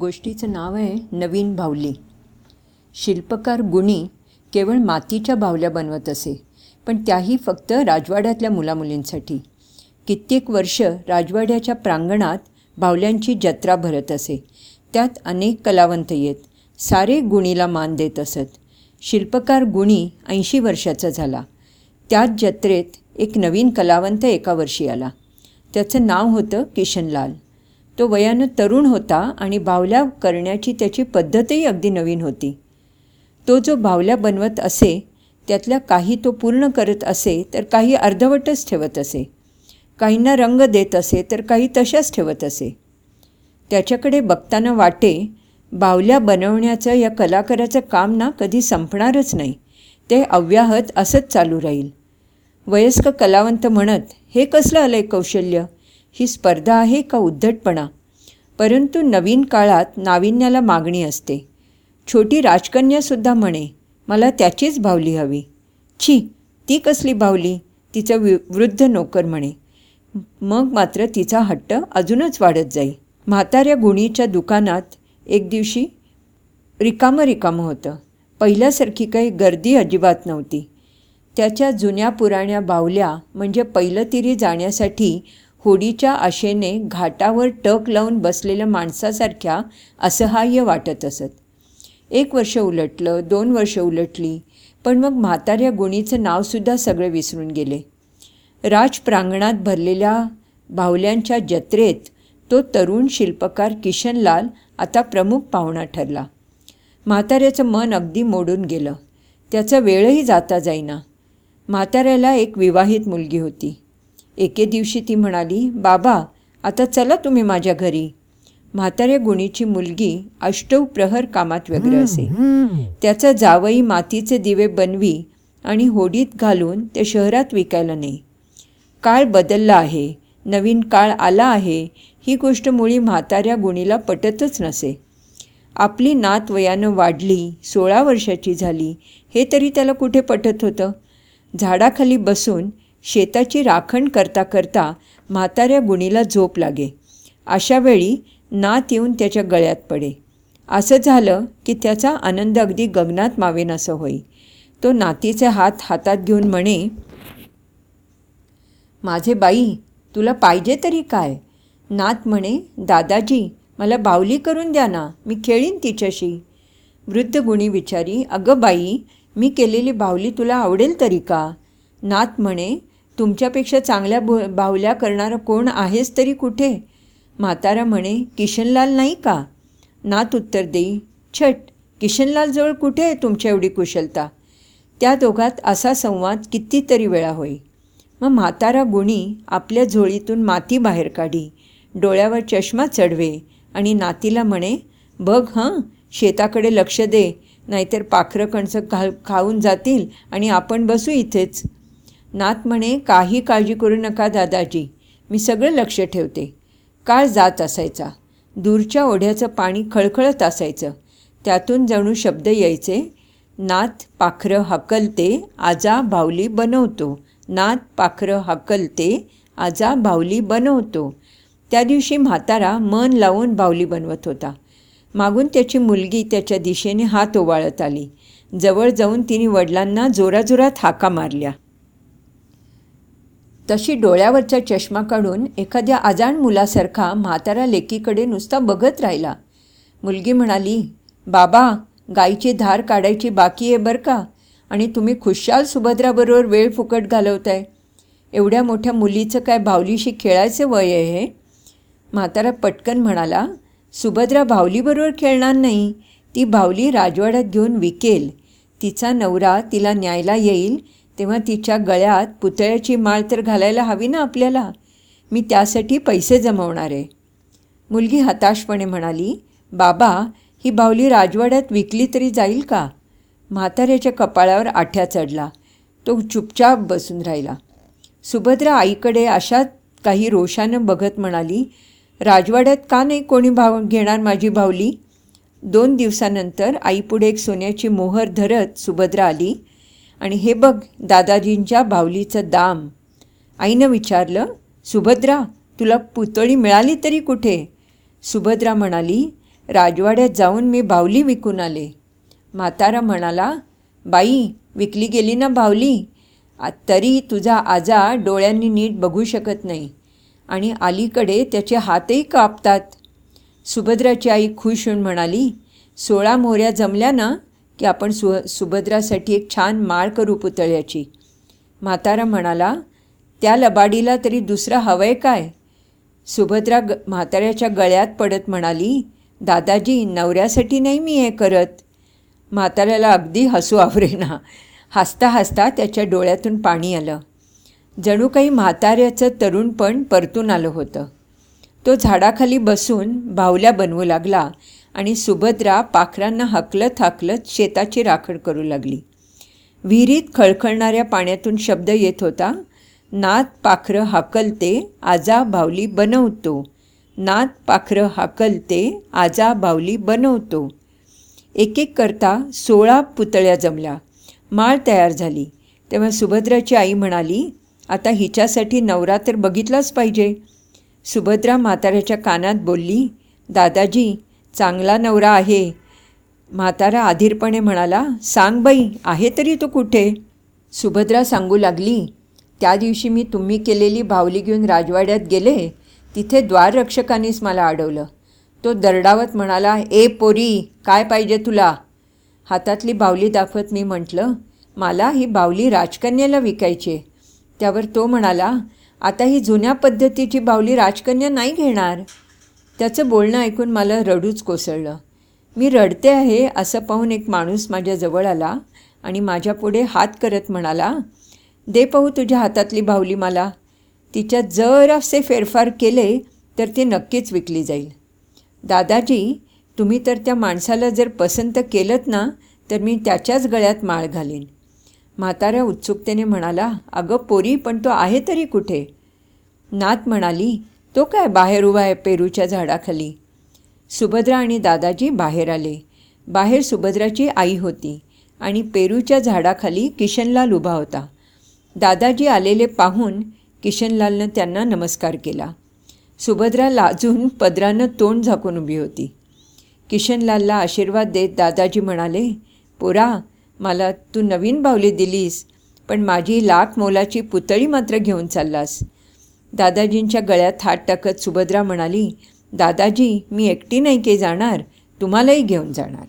गोष्टीचं नाव आहे नवीन बाहुली शिल्पकार गुणी केवळ मातीच्या बाहुल्या बनवत असे पण त्याही फक्त राजवाड्यातल्या मुलामुलींसाठी. कित्येक वर्ष राजवाड्याच्या प्रांगणात बाहुल्यांची जत्रा भरत असे. त्यात अनेक कलावंत येत सारे गुणीला मान देत असत. शिल्पकार गुणी ऐंशी वर्षाचा झाला. त्याच जत्रेत एक नवीन कलावंत एका वर्षी आला. त्याचं नाव होतं किशनलाल. तो वयानं तरुण होता आणि बावल्या करण्याची त्याची पद्धतही अगदी नवीन होती. तो जो बावल्या बनवत असे त्यातल्या काही तो पूर्ण करत असे तर काही अर्धवटच ठेवत असे. काहींना रंग देत असे तर काही तशाच ठेवत असे. त्याच्याकडे बघताना वाटे बावल्या बनवण्याचं या कलाकाराचं काम ना कधी संपणारच नाही. ते अव्याहत असंच चालू राहील. वयस्क कलावंत म्हणत हे कसलं आलं आहे कौशल्य? ही स्पर्धा आहे का उद्धटपणा? परंतु नवीन काळात नाविन्याला मागणी असते. छोटी राजकन्यासुद्धा म्हणे मला त्याचीच भावली हवी. छी ती कसली भावली तिचं वि वृद्ध नोकर म्हणे. मग मात्र तिचा हट्ट अजूनच वाढत जाई. म्हाताऱ्या गुणीच्या दुकानात एक दिवशी रिकामं रिकामं होतं. पहिल्यासारखी काही गर्दी अजिबात नव्हती. त्याच्या जुन्या पुराण्या बावल्या म्हणजे पहिलं जाण्यासाठी होडीच्या आशेने घाटावर टक लावून बसलेल्या माणसासारख्या असहाय्य वाटत असत. एक वर्ष उलटलं दोन वर्ष उलटली पण मग म्हाताऱ्या गुणीचं नावसुद्धा सगळे विसरून गेले. राज प्रांगणात भरलेल्या बाहुल्यांच्या जत्रेत तो तरुण शिल्पकार किशनलाल आता प्रमुख पाहुणा ठरला. म्हाताऱ्याचं मन अगदी मोडून गेलं. त्याचा वेळही जाता जाईना. म्हाताऱ्याला एक विवाहित मुलगी होती. एके दिवशी ती म्हणाली बाबा आता चला तुम्ही माझ्या घरी. म्हाताऱ्या गुणीची मुलगी अष्टव प्रहर कामात व्यग्र असे. त्याचा जावई मातीचे दिवे बनवी आणि होडीत घालून ते शहरात विकायला नाही काळ बदलला आहे नवीन काळ आला आहे ही गोष्ट मुळी म्हाताऱ्या गुणीला पटतच नसे. आपली नात वयानं वाढली सोळा वर्षाची झाली हे तरी त्याला कुठे पटत होतं? झाडाखाली बसून शेताची राखण करता करता म्हाताऱ्या गुणीला झोप लागे. अशावेळी नात येऊन त्याच्या गळ्यात पडे. असं झालं की त्याचा आनंद अगदी गगनात मावेन असं होई. तो नातीचे हात हातात घेऊन म्हणे माझे बाई तुला पाहिजे तरी काय? नात म्हणे दादाजी मला बावली करून द्या ना मी खेळीन तिच्याशी. वृद्ध गुणी विचारी अगं बाई मी केलेली बावली तुला आवडेल तरी का? नात म्हणे तुमच्यापेक्षा चांगल्या बो बाहुल्या करणारं कोण आहेस तरी कुठे? म्हातारा म्हणे किशनलाल नाही का? नात उत्तर देई छट किशनलालजवळ कुठे आहे तुमच्या एवढी कुशलता? त्या दोघात असा संवाद कितीतरी वेळा होई. मग म्हातारा गुणी आपल्या झोळीतून माती बाहेर काढी डोळ्यावर चष्मा चढवे आणि नातीला म्हणे बघ हं शेताकडे लक्ष दे नाहीतर पाखरं कणसं खा खाऊन जातील आणि आपण बसू इथेच. नात म्हणे काही काळजी करू नका दादाजी. मी सगळं लक्ष ठेवते. काळ जात असायचा. दूरच्या ओढ्याचं पाणी खळखळत असायचं. त्यातून जणू शब्द यायचे नात पाखरं हकलते आजा बावली बनवतो. नात पाखरं हकलते आजा बावली बनवतो. त्या दिवशी म्हातारा मन लावून बावली बनवत होता. मागून त्याची मुलगी त्याच्या दिशेने हात ओवाळत आली. जवळ जाऊन तिने वडिलांना जोराजोरात हाका मारल्या. तशी डोळ्यावरचा चष्मा काढून एखाद्या आजाण मुलासारखा म्हातारा लेकीकडे नुसता बघत राहिला. मुलगी म्हणाली बाबा गाईची धार काढायची बाकी आहे बरं का? आणि तुम्ही खुशाल सुभद्राबरोबर वेळ फुकट घालवताय. एवढ्या मोठ्या मुलीचं काय भावलीशी खेळायचं वय आहे हे? म्हातारा पटकन म्हणाला सुभद्रा भावलीबरोबर खेळणार नाही. ती भावली राजवाड्यात घेऊन विकेल. तिचा नवरा तिला न्यायला येईल. तेव्हा तिच्या गळ्यात पुतळ्याची माळ तर घालायला हवी ना आपल्याला? मी त्यासाठी पैसे जमवणार. आहे मुलगी हताशपणे म्हणाली बाबा ही बावली राजवाड्यात विकली तरी जाईल का? म्हाताऱ्याच्या कपाळावर आठ्या चढला. तो चुपचाप बसून राहिला. सुभद्रा आईकडे अशात काही रोषानं बघत म्हणाली राजवाड्यात का नाही कोणी भाव घेणार माझी बावली? दोन दिवसानंतर आईपुढे एक सोन्याची मोहर धरत सुभद्रा आली आणि हे बघ दादाजींच्या बावलीचं दाम. आईनं विचारलं सुभद्रा तुला पुतळी मिळाली तरी कुठे? सुभद्रा म्हणाली राजवाड्यात जाऊन मी बावली विकून आले. म्हातारा म्हणाला बाई विकली गेली ना बावली? तरी तुझा आजा डोळ्यांनी नीट बघू शकत नाही आणि अलीकडे त्याचे हातही कापतात. सुभद्राची आई खुश होऊन म्हणाली सोळा मोऱ्या जमल्या ना? की आपण सु सुभद्रासाठी एक छान माळ करू पुतळ्याची म्हातारा म्हणाला त्या लबाडीला तरी दुसरा हवंय काय? सुभद्रा ग म्हाताऱ्याच्या गळ्यात पडत म्हणाली दादाजी नवऱ्यासाठी नाही मी हे करत. म्हाताऱ्याला अगदी हसू आवरेना. हसता हसता त्याच्या डोळ्यातून पाणी आलं. जणू काही म्हाताऱ्याचं तरुणपण परतून आलं होतं. तो झाडाखाली बसून बाहुल्या बनवू लागला. आणि सुभद्रा पाखरांना हकलत हकलत शेताची राखण करू लागली. विहिरीत खळखळणाऱ्या पाण्यातून शब्द येत होता नात पाखरं हाकलते आजा भावली बनवतो. नात पाखरं हाकलते आजा भावली बनवतो एक एक करता सोळा पुतळ्या जमल्या. माळ तयार झाली. तेव्हा सुभद्राची आई म्हणाली आता हिच्यासाठी नवरा तर बघितलाच पाहिजे सुभद्रा म्हाताऱ्याच्या कानात बोलली दादाजी चांगला नवरा आहे. म्हातारा आधीरपणे म्हणाला सांग बाई आहे तरी तो कुठे? सुभद्रा सांगू लागली त्या दिवशी मी तुम्ही केलेली बावली घेऊन राजवाड्यात गेले तिथे द्वाररक्षकांनीच मला अडवलं. तो दरडावत म्हणाला ए पोरी काय पाहिजे तुला? हातातली बावली दाखवत मी म्हटलं मला ही बावली राजकन्याला विकायची त्यावर तो म्हणाला आता ही जुन्या पद्धतीची बावली राजकन्या नाही घेणार. त्याचं बोलणं ऐकून मला रडूच कोसळलं. मी रडते आहे असं पाहून एक माणूस माझ्याजवळ आला आणि माझ्यापुढे हात करत म्हणाला दे पाहू तुझ्या हातातली भावली मला. तिच्यात जरासे फेरफार केले तर ती नक्कीच विकली जाईल. दादाजी तुम्ही तर त्या माणसाला जर पसंत केलंत ना तर मी त्याच्याच गळ्यात माळ घालीन. म्हाताऱ्या उत्सुकतेने म्हणाला अगं पोरी पण तो आहे तरी कुठे? नात म्हणाली तो काय बाहेर उभा आहे पेरूच्या झाडाखाली? सुभद्रा आणि दादाजी बाहेर आले. बाहेर सुभद्राची आई होती आणि पेरूच्या झाडाखाली किशनलाल उभा होता. दादाजी आलेले पाहून किशनलालनं त्यांना नमस्कार केला. सुभद्रा लाजून पदरानं तोंड झाकून उभी होती. किशनलालला आशीर्वाद देत दादाजी म्हणाले पोरा मला तू नवीन बावली दिलीस पण माझी लाख मोलाची पुतळी मात्र घेऊन चाललास. दादाजींच्या गळ्यात हात टाकत सुभद्रा म्हणाली दादाजी मी एकटी नाही के जाणार? तुम्हालाही घेऊन जाणार.